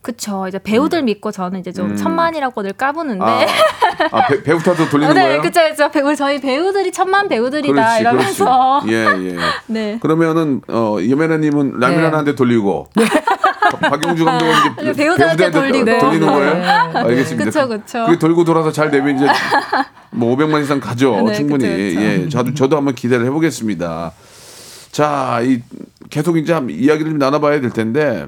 그쵸. 이제 배우들 믿고 저는 이제 좀 음. 천만이라고 늘 까부는데. 아, 아 배, 배우타도 돌리는 네, 거예요? 그쵸, 그쵸. 배우, 저희 배우들이 천만 배우들이다. 그렇지, 이러면서. 그렇지. 예, 예. (laughs) 네. 그러면은 어 여메라님은 라면 네. 돌리고 (laughs) 박영주 감독은 이제 아니, 배우들한테 돌리고. 돌리는 거예요? 네. 알겠습니다. 그쵸, 그쵸. 그게 돌고 돌아서 잘 되면 이제 (laughs) 뭐 500만 이상 가죠. 네, 충분히. 그쵸, 그쵸. 예, 저도 저도 한번 기대를 해보겠습니다. 자, 이 계속 이제 이야기를 좀 나눠봐야 될 텐데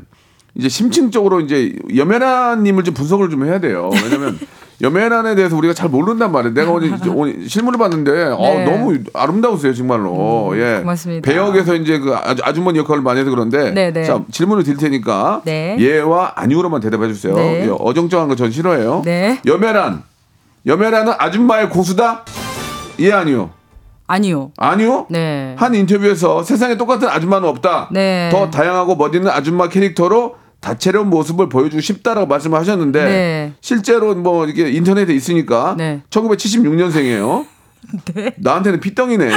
이제 심층적으로 이제 여메라님을 좀 분석을 좀 해야 돼요. 왜냐면 (laughs) 여메란에 대해서 우리가 잘 모른단 말이에요. 내가 오늘, 오늘 실물을 봤는데 어, 네. 너무 아름다우세요 정말로. 예. 고맙습니다. 배역에서 이제 그 아주, 아주머니 역할을 많이 해서 그런데 네, 네. 자 질문을 드릴 테니까 네. 예와 아니오로만 대답해 주세요. 네. 예, 어정쩡한 거 전 싫어해요. 네. 여메란 여메란은 아줌마의 고수다? 예 아니요. 아니요. 아니요. 네. 한 인터뷰에서 세상에 똑같은 아줌마는 없다. 네. 더 다양하고 멋있는 아줌마 캐릭터로 다채로운 모습을 보여주고 싶다라고 말씀하셨는데 네. 실제로 뭐 이게 인터넷에 있으니까 네. 1976년생이에요. (laughs) 나한테는 피덩이네.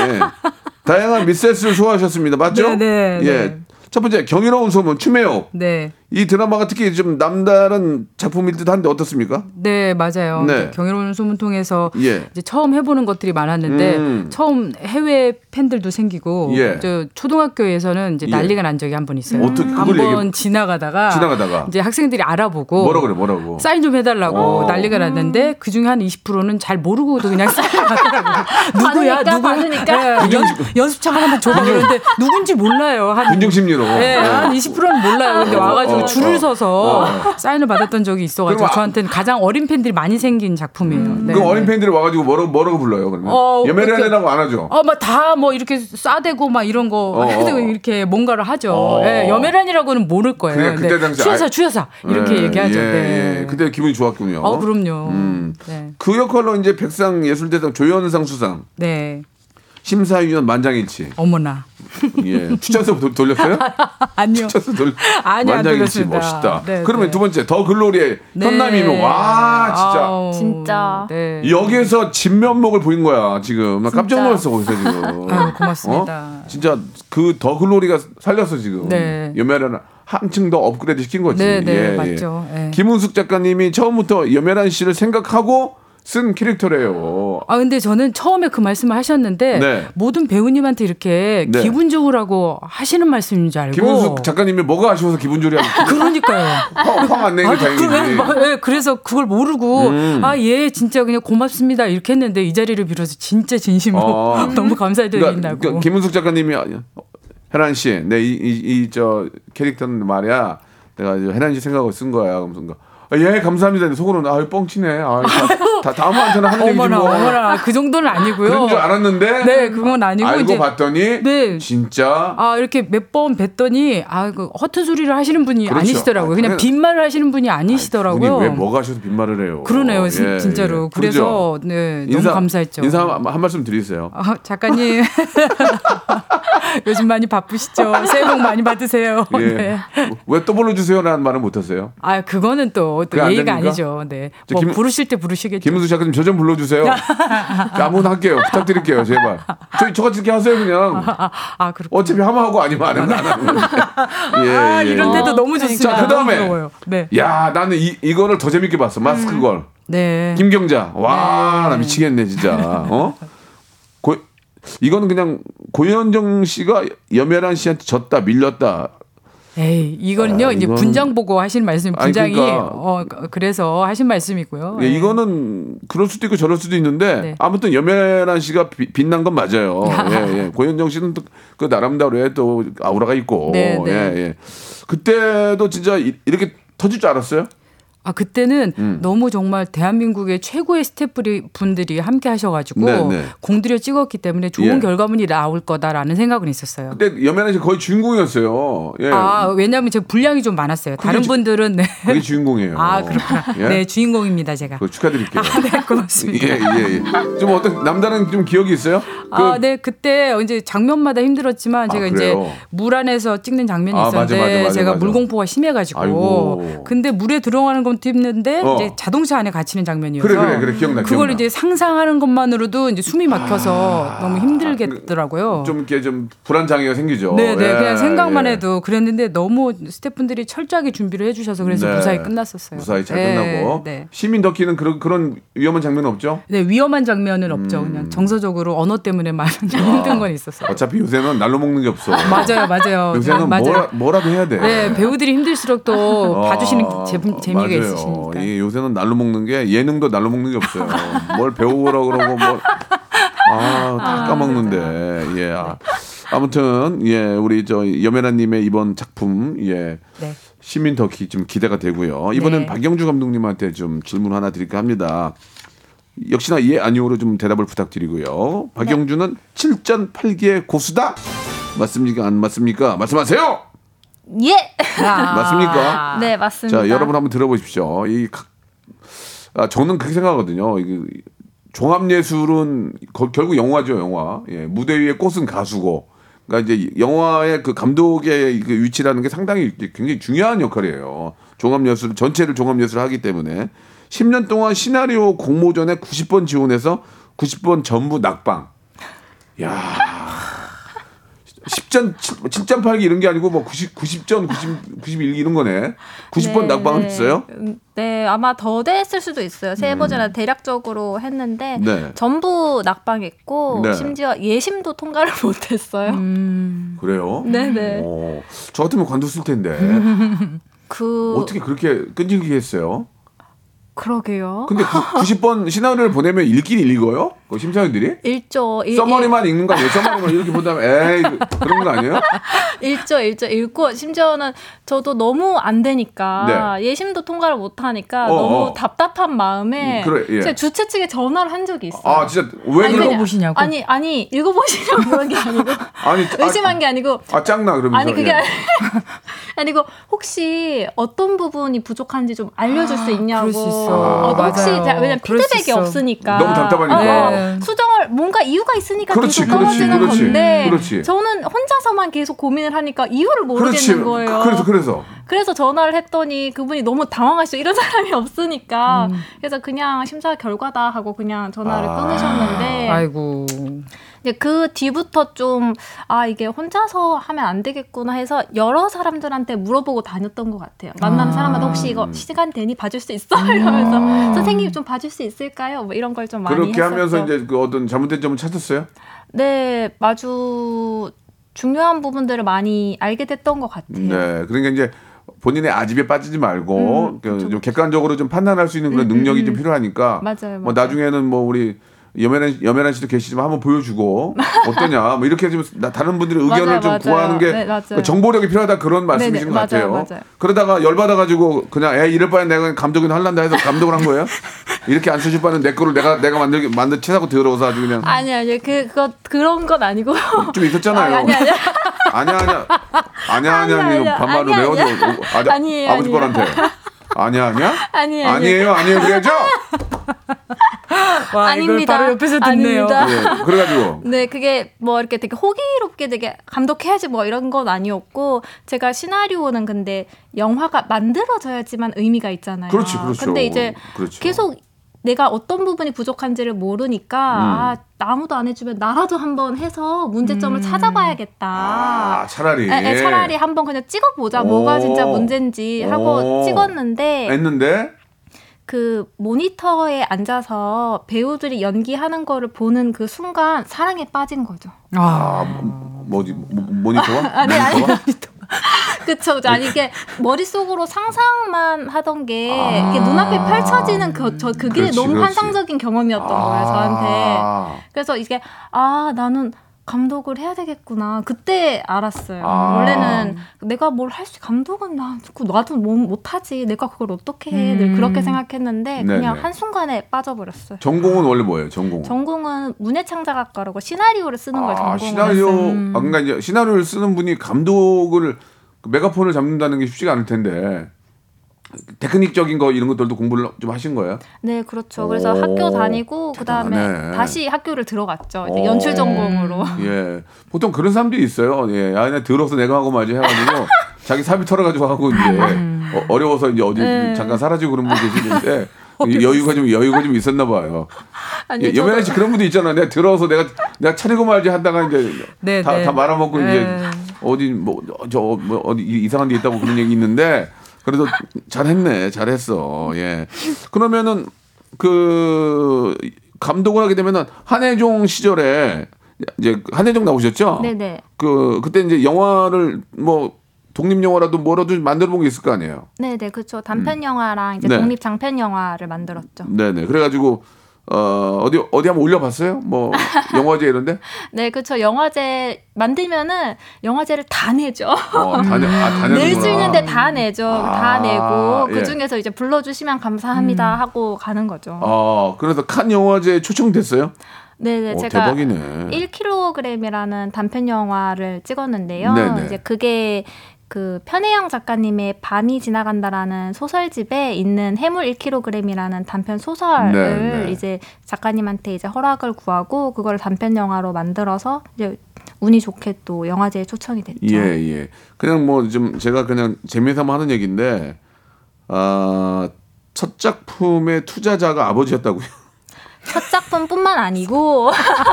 다양한 미세스를 소화하셨습니다. 맞죠? 네, 네, 예. 네. 첫 번째 경이로운 소문 추매옥. 네. 이 드라마가 특히 좀 남다른 작품일 듯한데 어떻습니까? 네, 맞아요. 네. 경이로운 소문 통해서 예. 이제 처음 해보는 것들이 많았는데 음. 처음 해외 팬들도 생기고 예. 저 초등학교에서는 이제 예. 난리가 난 적이 한 번 있어요. 어떻게 한번 얘기- 지나가다가 지나가다가. 이제 학생들이 알아보고 뭐라 그래 뭐라고? 사인 좀 해달라고 어. 난리가 났는데 그 중에 한 20%는 잘 모르고도 그냥 사인 하더라고요. (laughs) 누구야? 받으니까. 네, 연, 연습장 하나만 줘봐 그러는데 누군지 몰라요. 한 군중 심리로. 네, 한 20%는 몰라요. 근데 어, 와가지고 어, 줄을 어. 서서 사인을 받았던 적이 있어가지고 아- 저한테는 가장 어린 팬들이 많이 생긴 작품이에요. 네, 그 어린 네. 팬들이 와가지고 뭐라고 뭐라고 불러요 그러면? 어, 여메란이라고 안 하죠. 어, 막다뭐 이렇게 싸대고 막 이런 거 어, 어. 이렇게 뭔가를 하죠. 어. 예, 여메란이라고는 모를 거예요. 그때 네. 당시 추여사 아- 추여사 이렇게 예, 얘기하죠. 예, 네. 예. 그때 기분이 좋았군요. 어, 그럼요. 음. 네. 그 역할로 이제 백상 예술대상 조연상 수상 네. 심사위원 만장일치. 어머나. 예. 추천서 도- 돌렸어요? (laughs) 아니요. 추천서 돌. 아니, 안 만장일치 돌렸습니다. 멋있다. 네, 그러면 네. 두 번째 더 글로리의 네. 현남이면 와 진짜 아우, 진짜. 네. 여기에서 진면목을 보인 거야 지금. 나 깜짝. 놀랐어 거기서 지금. (laughs) 아유, 고맙습니다. 어? 진짜 그 더 글로리가 살렸어 지금. 네. 여메란 한층 더 업그레이드 시킨 거지. 네, 네, 예, 예. 맞죠. 예. 김은숙 작가님이 처음부터 여메란 씨를 생각하고 쓴 캐릭터래요. 아 근데 저는 처음에 그 말씀을 하셨는데 네. 모든 배우님한테 이렇게 네. 기분 좋으라고 하시는 말씀인 줄 알고 김은숙 작가님이 뭐가 아쉬워서 기분 조리하고 그러니까요. 황안 내는 게 아, 그, 왜, 다행이지. 막, 예, 그래서 그걸 모르고 음. 아예 진짜 그냥 고맙습니다 이렇게 했는데 이 자리를 빌어서 진짜 진심으로 어. (laughs) 너무 감사드린다고. 그러니까, 그러니까 김은숙 작가님이 혜란 씨, 내 이 이 저 캐릭터는 말이야. 내가 혜란 씨 생각하고 쓴 거야. 그러면서 그러니까, 아, 예 감사합니다. 속으로는 아 뻥치네. 아, 다, 다 다 음한테는 하는 얘기지 뭐. 어머나 그 정도는 아니고요. 그런 줄 알았는데. 네 그건 아니고 알고 이제 봤더니 네. 진짜 아 이렇게 몇 번 뵀더니 아그 허튼 소리를 하시는 분이 그렇죠. 아니시더라고요. 아, 그냥. 빈말을 하시는 분이 아니시더라고요. 분이 왜 뭐가 하셔서 빈말을 해요. 그러네요, 예, 진- 진짜로. 예. 그래서 그러죠? 네 인사, 너무 감사했죠. 인사 한, 한 말씀 드리세요. 아, 작가님 (laughs) 요즘 많이 바쁘시죠? 새해 복 많이 받으세요. 예. 네. 왜또 불러주세요라는 말은 못하세요. 아 그거는 또, 또안 예의가? 아니죠. 네. 저뭐 김- 부르실 때 부르시겠죠. 김은수 작가님 저 좀 불러주세요. (laughs) 아무나 할게요. 부탁드릴게요. 제발. 저, 저 같이 이렇게 하세요 그냥. 아, 아 그렇고. 어차피 하면 하고 아니면 안 하면 안 하는 건데. 예, 아 예. 이런 데도 어, 너무. 좋습니다. 자, 그 다음에. 너무 부러워요. 네. 야 나는 이, 이거를 더 재밌게 봤어. 마스크 걸. 네. 김경자. 와, 네. 나 미치겠네, 진짜. 어? 고, 이거는 그냥 고현정 씨가 염혜란 씨한테 졌다, 밀렸다. 에이 이거는요 아, 이제 이건- 분장 보고 하신 말씀 분장이 그러니까- 어 그래서 하신 말씀이고요. 예, 예. 이거는 그럴 수도 있고 저럴 수도 있는데 네. 아무튼 염혜란 씨가 비- 빛난 건 맞아요. (laughs) 예, 예. 고현정 씨는 또 그 나름대로의 또 아우라가 있고. 네, 네. 예, 예. 그때도 진짜 이- 이렇게 터질 줄 알았어요? 아 그때는 음. 너무 정말 대한민국의 최고의 스태프분들이 함께 하셔가지고 네, 네. 공들여 찍었기 때문에 좋은 예. 결과물이 나올 거다라는 생각은 있었어요. 염혜란 씨 거의 주인공이었어요. 예. 아 왜냐하면 제 분량이 좀 많았어요. 다른 주- 분들은 네. 그게 주인공이에요. 아 그렇구나. 예? 네 주인공입니다 제가. 축하드릴게요. 네 고맙습니다. 예, 예, 예. 좀 어떤 남다른 좀 기억이 있어요? 그 아, 네, 그때 이제 장면마다 힘들었지만 제가 아, 이제? 물 안에서 찍는 장면이 아, 있었는데 맞아, 맞아, 제가 맞아. 물공포가 심해가지고 아이고. 근데 물에 들어가는 건 힘든데 어. 이제 자동차 안에 갇히는 장면이어서 그래, 그래, 그래. 기억나, 그걸 기억나. 이제 상상하는 것만으로도 이제 숨이 막혀서 너무 힘들겠더라고요. 좀 이렇게 좀 불안 장애가 생기죠. 네, 네, 예, 그냥 생각만 예. 해도 그랬는데 너무 스태프분들이 철저하게 준비를 해주셔서 그래서 네. 무사히 끝났었어요. 무사히 잘 네, 끝나고 네. 시민 덕기는 그런 그런 위험한 장면은 없죠. 네, 위험한 장면은 없죠. 음. 그냥 정서적으로 언어 때문에 많이 (laughs) 좀 힘든 건 있었어요. 어차피 요새는 날로 먹는 게 없어. 맞아요, 맞아요. 요새는 맞아요. 뭐라, 뭐라 도 해야 돼. 네, 배우들이 힘들수록 또 아, 봐주시는 재, 재미가 맞아요. 있으시니까. 이 요새는 날로 먹는 게 예능도 날로 먹는 게 없어요. 뭘 배우라 그러고 뭘. 아, 다 까먹는데. 예. 아, 아무튼, 예, 우리 저 염혜라님의 이번 작품, 예. 네. 시민 덕이 좀 기대가 되고요. 이번엔 네. 박영주 감독님한테 좀 질문 하나 드릴까 합니다. 역시나 예 아니오로 좀 대답을 부탁드리고요. 박영주는 7전 8기의 고수다. 맞습니까? 안 맞습니까? 말씀하세요. 예. 아. (laughs) 맞습니까? 네 맞습니다. 자, 여러분 한번 들어보십시오. 이 각- 아, 저는 그렇게 생각하거든요. 이게 종합 예술은 거- 결국 영화죠, 영화. 예, 무대 위에 꽃은 가수고. 그러니까 이제 영화의 그 감독의 그 위치라는 게 상당히 굉장히 중요한 역할이에요. 종합 예술 전체를 종합 예술 하기 때문에 10년 동안 시나리오 공모전에 90번 지원해서 90번 전부 낙방. 야. 10전 7전 8기 이런 게 아니고 뭐 90, 90전 90, 91기 이런 거네. 90번 네, 낙방을 네. 했어요? 음, 네, 아마 더 됐을 수도 있어요. 세 버전은 대략적으로 했는데 네. 전부 낙방했고 네. 심지어 예심도 통과를 (laughs) 못했어요. 음. 그래요? 네네. 어, 저 같으면 관뒀을 텐데 (laughs) 그 어떻게 그렇게 끈질기게 했어요? 그러게요. 근데 그 90번 시나리오를 보내면 읽긴 읽어요? 그 심사위원들이? 일조 일, 써머리만 읽는 거 아니에요? (laughs) 써머리만 이렇게 본다면 에이 그- 그런 거 아니에요? 일조 일조 읽고 심지어는 저도 너무 안 되니까 예심도 통과를 못 하니까 네. 어, 너무 어. 답답한 마음에 음, 그래, 예. 제가 주최 측에 전화를 한 적이 있어요. 아 진짜 왜 아니, 읽어보시냐고? 아니 아니 읽어보시냐고 그런 게 아니고 (laughs) 아니 의심한 게 아니고 아, 아 짱나 그러면서 아니 그게 예. 아니- (laughs) 아니고 혹시 어떤 부분이 부족한지 좀 알려줄 수 있냐고. 그럴 수 있어. 어, 혹시. 자, 왜냐면 피드백이. 없으니까 너무 답답하니까. 어, 네. 수정을 뭔가 이유가 있으니까 그렇지, 계속 떨어지는 그렇지, 건데 그렇지. 저는 혼자서만 계속 고민을 하니까 이유를. 모르겠는 거예요. 그래서 그래서 그래서 전화를 했더니 그분이 너무 당황하시죠. 이런 사람이 없으니까. 그래서 그냥 심사 결과다 하고 그냥 전화를 아. 끊으셨는데 아이고. 이제 그 뒤부터 좀, 아, 이게 혼자서 하면 안 되겠구나 해서 여러 사람들한테 물어보고 다녔던 것 같아요. 만나는 아. 사람마다 혹시 이거 시간 되니 봐줄 수 있어? (laughs) 이러면서 선생님 좀 봐줄 수 있을까요? 뭐 이런 걸 좀 많이 그렇게 했었죠. 하면서 이제 그 어떤 잘못된 점을 찾았어요? 네, 아주 중요한 부분들을 많이 알게 됐던 것 같아요. 네. 그러니까 이제 본인의 아집에 빠지지 말고 음, 그 좀 객관적으로 좀 판단할 수 있는 그런 능력이 좀 필요하니까 맞아요, 뭐 맞아요. 나중에는 뭐 우리 염혜란 염혜란 씨도 계시지만 한번 보여주고 (laughs) 어떠냐 뭐 이렇게 좀 나- 다른 분들의 의견을 맞아요, 좀 맞아요. 구하는 게 네. 그 정보력이 필요하다 그런 말씀이신 네네, 것 같아요. 맞아요, 맞아요. 그러다가 열 받아 가지고 그냥 애 이럴 바엔 내가 감독이나 할란다 해서 감독을 한 거예요? (laughs) 이렇게 안 쓰실 바는 내 거를 내가 내가 만들 만들 채사고 들어서 아주 그냥 아니, 아니, 그, 그거, 그런 건 아니고. 좀 있었잖아요. 아니, 아니, 아니. (laughs) 아니야 아니야 아니야 아니야 아니야, 아니야 반말로 아니야. 아니, 아버지. 뻘한테 아니야 아니야 아니에요, 아니에요 아니에요 그래야죠 와, 아닙니다. 이걸 바로 옆에서 듣네요. 아닙니다. 예 그래가지고 (laughs) 네, 그게 뭐 이렇게 되게 호기롭게 되게 감독해야지 뭐 이런 건 아니었고 제가 시나리오는 근데 영화가 만들어져야지만 의미가 있잖아요. 그렇지 그렇죠 근데 이제 그렇죠. 계속 내가 어떤 부분이 부족한지를 모르니까 아, 아무도 안 해주면 나라도 한번 해서 문제점을 찾아봐야겠다. 아 차라리 에, 에, 차라리 한번 그냥 찍어보자. 뭐가 진짜 오. 문제인지 하고 오. 찍었는데 했는데 그 모니터에 앉아서 배우들이 연기하는 거를 보는 그 순간 사랑에 빠진 거죠. 아, 아 뭐, 뭐지 모- 모니터와 (laughs) 아니, 아니. (laughs) 그쵸, 그쵸. 아니, 이게 머릿속으로 상상만 하던 게, 아~ 이게 눈앞에 펼쳐지는 그, 저, 그게 그렇지, 너무 그렇지. 환상적인 경험이었던 아~ 거예요, 저한테. 그래서 이게, 아, 나는 감독을 해야 되겠구나. 그때 알았어요. 아. 원래는 내가 뭘 할 수, 감독은 나, 나도 뭐 못하지. 내가 그걸 어떻게 해. 음. 늘 그렇게 생각했는데, 그냥 네네. 한순간에 빠져버렸어요. 전공은 원래 뭐예요, 전공은? 전공은 문예창작학과라고 시나리오를 쓰는 걸 아, 전공을 시나리오, 음. 아, 그러니까 이제 시나리오를 쓰는 분이 감독을, 메가폰을 잡는다는 게 쉽지가 않을 텐데, 테크닉적인 거 이런 것들도 공부를 좀 하신 거예요? 네, 그렇죠. 그래서 학교 다니고 그다음에 다시 학교를 들어갔죠. 연출 전공으로. 예. 보통 그런 사람들이 있어요. 예. 아, 나 들어서 내가 하고 말지 해 가지고 자기 사비 털어 가지고 하고 이제 음. 어, 려워서 이제 어디 네. 잠깐 사라지고 그런 분들 계시는데 (laughs) 여유가 좀 여유가 좀 있었나 봐요. (laughs) 아니, 예, 씨 그런 분도 있잖아. 내가 들어서 내가 내가 차리고 말지 하다가 이제 네, 다, 네. 다 말아먹고 이제 네. 어디 뭐저뭐 어디 이상한 데 있다고 그런 얘기 있는데 그래도 잘했네, 잘했어. 예. 그러면은 그 감독을 하게 되면은 한혜종 시절에 이제 한혜종 나오셨죠? 네네. 그 그때 이제 영화를 뭐 독립 영화라도 뭐라도 만들어 본 게 있을 거 아니에요. 네네, 그렇죠. 단편 영화랑 이제 네. 독립 장편 영화를 만들었죠. 네네. 그래가지고 어, 어디, 어디 한번 올려봤어요? 뭐, (laughs) 영화제 이런데? 네, 그렇죠. 영화제 만들면은 영화제를 다 내죠. 어, 다 내, 아, 다 (laughs) 낼수 있는데 다 내죠. 아, 다 내고, 예. 그 중에서 이제 불러주시면 감사합니다 음. 하고 가는 거죠. 어, 그래서 칸 영화제에 초청됐어요? 네네, 오, 제가 대박이네. 1kg이라는 단편 영화를 찍었는데요. 네네. 이제 그게 그 편혜영 작가님의 밤이 지나간다라는 소설집에 있는 해물 1kg이라는 단편 소설을 네, 네. 이제 작가님한테 이제 허락을 구하고 그걸 단편 영화로 만들어서 이제 운이 좋게 또 영화제에 초청이 됐죠. 예, 예. 그냥 뭐 좀 제가 그냥 재미삼아 하는 얘기인데 아, 첫 작품의 투자자가 아버지였다고요. 첫 작품뿐만 아니고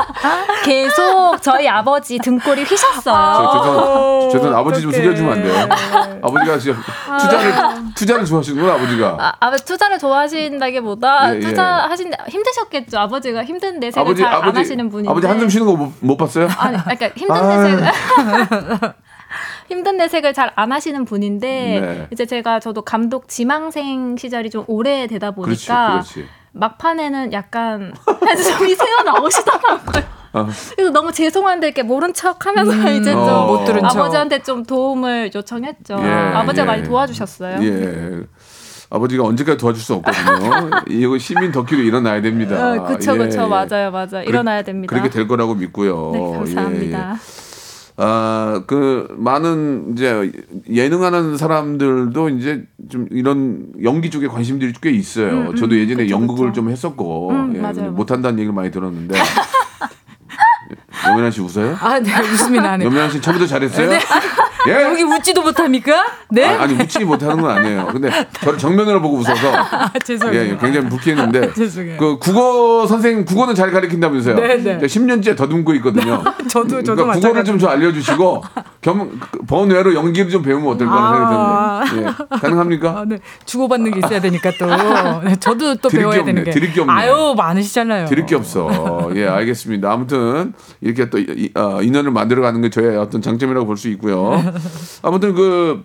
(laughs) 계속 저희 아버지 등골이 휘셨어요. 죄송, 죄송 아버지 좀 숙여주면 안 돼요. 아버지가 진짜 투자를 투자를 좋아하시는구나 아버지가. 아, 아 투자를 좋아하신다기보다 예, 예. 투자하신 힘드셨겠죠. 아버지가 힘든 내색을 잘안 하시는 분인데. 아버지 한숨 쉬는 거 못 봤어요? 아니, 그러니까 힘든 내색. (laughs) 힘든 내색을 잘 안 하시는 분인데 네. 이제 제가 저도 감독 지망생 시절이 좀 오래 되다 보니까 그렇지, 그렇지. 막판에는 약간 한숨이 (laughs) 새어 나오시더라고요. 어. 그래서 너무 죄송한데 이렇게 모른 척 하면서 음, 이제 좀못 어. 들은 척. 아버지한테 좀 도움을 요청했죠. 예, 아버지가 예. 많이 도와주셨어요. 예. 아버지가 언제까지 도와줄 수 없거든요. 이거 시민 덕기로 일어나야 됩니다. 어, 그쵸, 예, 그쵸. 맞아요, 맞아요. 일어나야 됩니다. 그렇게 될 거라고 믿고요. 네, 감사합니다. 예, 예. 아, 그, 많은 이제 예능하는 사람들도 이제 좀 이런 연기 쪽에 관심들이 꽤 있어요. 음, 음, 저도 예전에 그쵸, 연극을 그쵸. 좀 했었고, 음, 예, 못한다는 얘기를 많이 들었는데. (laughs) 여민아 씨 웃어요? 아, 네, 웃음이 나네요. 여민아 씨 처음부터 잘했어요? 네. 예? 여기 웃지도 못합니까? 네? 아, 니 웃지 못하는 건 아니에요. 근데 저를 정면으로 보고 웃어서. (laughs) 아, 죄송해요. 예, 굉장히 불쾌했는데. (laughs) 죄송해요. 그 국어 선생님 국어는 잘 가르친다면서요? 네, 네. 10년째 더듬고 있거든요. (laughs) 저도 저도 그러니까 국어를 좀좀 알려주시고 겸 번외로 연기를 좀 배우면 어떨까 아~ 생각이 드는데 예. 가능합니까? 아, 네. 주고받는 게 있어야 되니까 또 네, 저도 또 배워야 되는 게 드릴 게 없네. 아유 많으시잖아요. 드릴 게 없어. 예 알겠습니다. 아무튼 이렇게 또 이, 어, 인연을 만들어가는 게 저의 어떤 장점이라고 볼 수 있고요. (laughs) 아무튼 그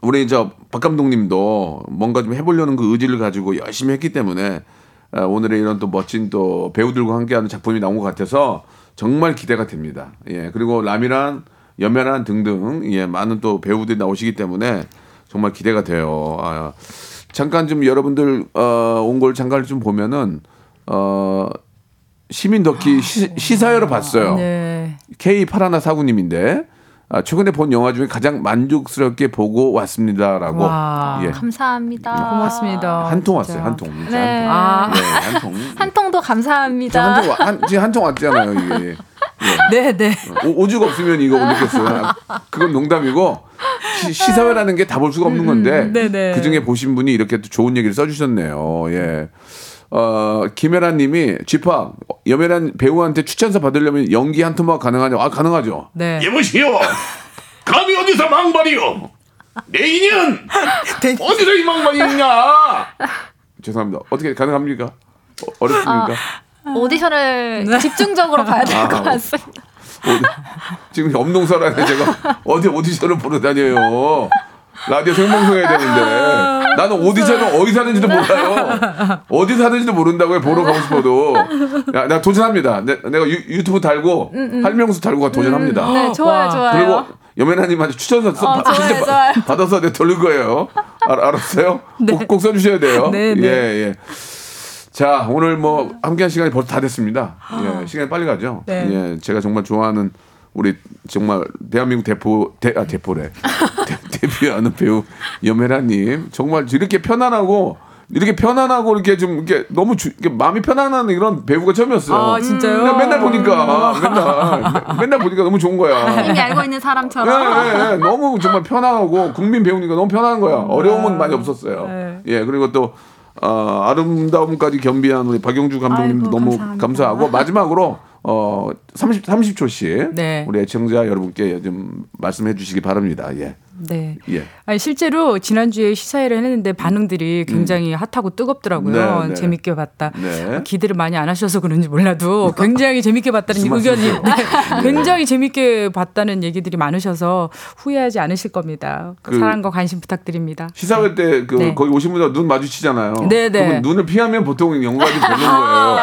우리 저 박 감독님도 뭔가 좀 해보려는 그 의지를 가지고 열심히 했기 때문에 아, 오늘의 이런 또 멋진 또 배우들과 함께하는 작품이 나온 것 같아서 정말 기대가 됩니다. 예 그리고 라미란 여면한 등등 예 많은 또 배우들이 나오시기 때문에 정말 기대가 돼요. 아, 잠깐 좀 여러분들 어, 온 걸 잠깐 좀 보면은 어 시민 덕기 시, 사회로 봤어요. 네. K 파라나 사구님인데 아, 최근에 본 영화 중에 가장 만족스럽게 보고 왔습니다라고. 와, 예. 감사합니다. 고맙습니다. 한 통 왔어요. 한 통. 네. 한 통. 네, 한 통. (laughs) 한 통도 감사합니다. 한 통, 한, 지금 한 통 왔잖아요. 이게. 예. 네, 네. 오, 오죽 없으면 이거 올렸겠어요. 그건 농담이고 시, 사회라는 게 다 볼 수가 없는 건데 음, 그 중에 보신 분이 이렇게 또 좋은 얘기를 써주셨네요. 예. 어, 김혜란 님이 쥐파 여배란 배우한테 추천서 받으려면 연기 한 토막 가능하냐? 아, 가능하죠. 네. 여보시오. 감히 어디서 망발이요? 내 인연 어디서 이 망발이 있냐? 죄송합니다. 어떻게 가능합니까? 어, 어렵습니까? 아, 오디션을 네. 집중적으로 봐야 될것 아, 같습니다. 지금 엄동설안에 제가 어디 오디션을 보러 다녀요. 라디오 생방송해야 되는데 (laughs) 나는 오디션을 어디서 하는지도 몰라요. 어디서 하는지도 모른다고요. 보러 가고 싶어도. 야, 나 도전합니다. 내, 가 유, 튜브 달고 할명수 달고 도전합니다. 네, 좋아요, 와. 좋아요. 그리고 여매나님한테 추천서 써, 어, 좋아요, 진짜 좋아요. 받- 받아서 내가 돌릴 거예요. 알, 알았어요? 꼭, 꼭 써주셔야 돼요. 네, 네. 예, 예. 자, 오늘 뭐 함께한 시간이 벌써 다 됐습니다. 예, 시간이 빨리 가죠. 네. 예, 제가 정말 좋아하는 우리 정말 대한민국 대포 대, 아, 대포래 (laughs) 대, 데뷔하는 배우 염혜라님 정말 이렇게 편안하고 이렇게 편안하고 이렇게 좀 이렇게 너무 주, 이렇게 마음이 편안한 이런 배우가 처음이었어요. 아, 진짜요? 그냥 맨날 보니까 맨날 맨- 맨날 보니까 너무 좋은 거야. 이미 알고 있는 예, 사람처럼. 예, 예. 너무 정말 편하고 국민 배우니까 너무 편한 거야. 어려움은 많이 없었어요. 네. 예, 그리고 또 어, 아름다움까지 겸비한 우리 박영주 감독님도 아이고, 너무 감사합니다. 감사하고 마지막으로 어 30, 30초씩 네. 우리 애청자 여러분께 좀 말씀해 주시기 바랍니다. 예. 네. 예. 아니, 실제로 지난주에 시사회를 했는데 반응들이 굉장히 핫하고 뜨겁더라고요. 네, 네. 재밌게 봤다. 네. 기대를 많이 안 하셔서 그런지 몰라도 (laughs) 굉장히 재밌게 봤다는 의견이 말씀이세요? 네, 굉장히 재밌게 봤다는 얘기들이 많으셔서 후회하지 않으실 겁니다. 그- 사랑과 관심 부탁드립니다. 시사회 때그 네. 거기 오신 분들 눈 마주치잖아요. 네, 네. 그러면 눈을 피하면 보통 영광이 되는 거예요.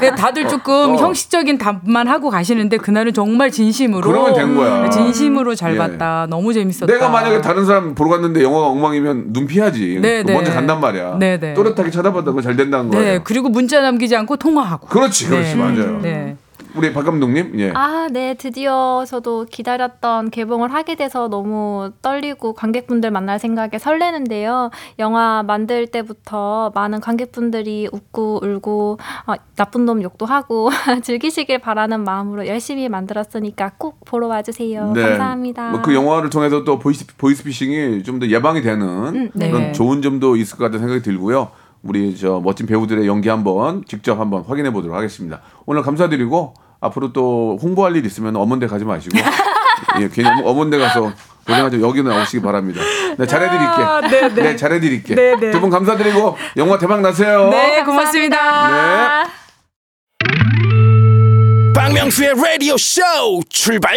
네, 다들 조금 어. 형식적인 답만 하고 가시는데 그날은 정말 진심으로 그러면 된 거야. 진심으로 잘 예. 봤다. 너무 재밌었다. 내가 만약에 다른 사람 보러 갔는데 영화가 엉망이면 눈 피하지. 네, 네. 먼저 간단 말이야. 네, 네. 또렷하게 쳐다봤다고 잘 된다는 거예요. 네, 그리고 문자 남기지 않고 통화하고. 그렇지, 그렇지, 네. 맞아요. 네. 우리 박 감독님, 예. 아, 네. 드디어 저도 기다렸던 개봉을 하게 돼서 너무 떨리고 관객분들 만날 생각에 설레는데요. 영화 만들 때부터 많은 관객분들이 웃고 울고 어, 나쁜 놈 욕도 하고 (laughs) 즐기시길 바라는 마음으로 열심히 만들었으니까 꼭 보러 와주세요. 감사합니다. 뭐 그 영화를 통해서 또 보이스, 보이스피싱이 좀 더 예방이 되는 네. 그런 네. 좋은 점도 있을 것 같다는 생각이 들고요. 우리 저 멋진 배우들의 연기 한번 직접 한번 확인해 보도록 하겠습니다. 오늘 감사드리고 앞으로 또 홍보할 일 있으면 엄원대 가지 마시고 (laughs) 예, 괜히 엄- 엄원대 가서 고생하지 여기 나오시기 바랍니다. 네, 잘해드릴게. 아, 네, 네. 잘해드릴게. 네, 네. 두분 감사드리고 영화 대박 나세요. 네, 고맙습니다. 네. 박명수의 라디오 쇼 출발!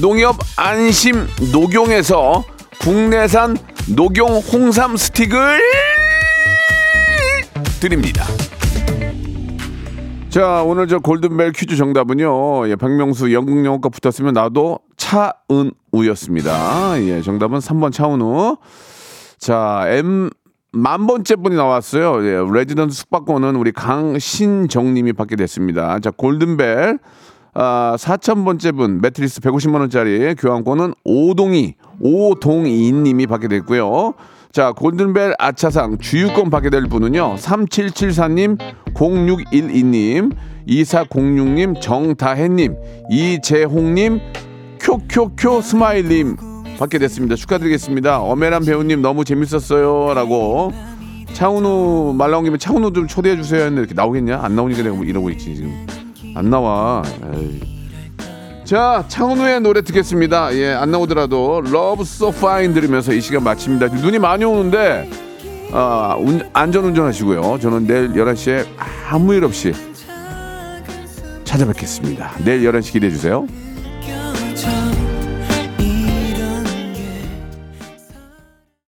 농협 안심 녹용에서 국내산 녹용 홍삼 스틱을 드립니다. 자 오늘 저 골든벨 퀴즈 정답은요. 예, 박명수 연극 영화과 붙었으면 나도 차 차은우였습니다. 예, 정답은 3번 차은우. 자, M 만 번째 분이 나왔어요. 예, 레지던트 숙박권은 우리 강신정님이 받게 됐습니다. 자, 골든벨. 아, 4천 번째 분 매트리스 150만 원짜리 교환권은 오동이 오동이님이 받게 됐고요. 자, 골든벨 아차상 주유권 받게 될 분은요. 3774님, 0612님, 2406님, 정다혜님, 이재홍님, 쿄쿄쿄 스마일님 받게 됐습니다. 축하드리겠습니다. 어메란 배우님 너무 재밌었어요. 라고. 차은우 말 나온 김에 차은우 좀 초대해 주세요 했는데 이렇게 나오겠냐? 안 나오니까 내가 뭐 이러고 있지 지금. 안 나와. 에이. 자, 차은우의 노래 듣겠습니다. 예, 안 나오더라도 Love So Fine 들으면서 이 시간 마칩니다. 눈이 많이 오는데 아, 운, 안전 운전하시고요. 저는 내일 11시에 아무 일 없이 찾아뵙겠습니다. 내일 11시 기대해 주세요.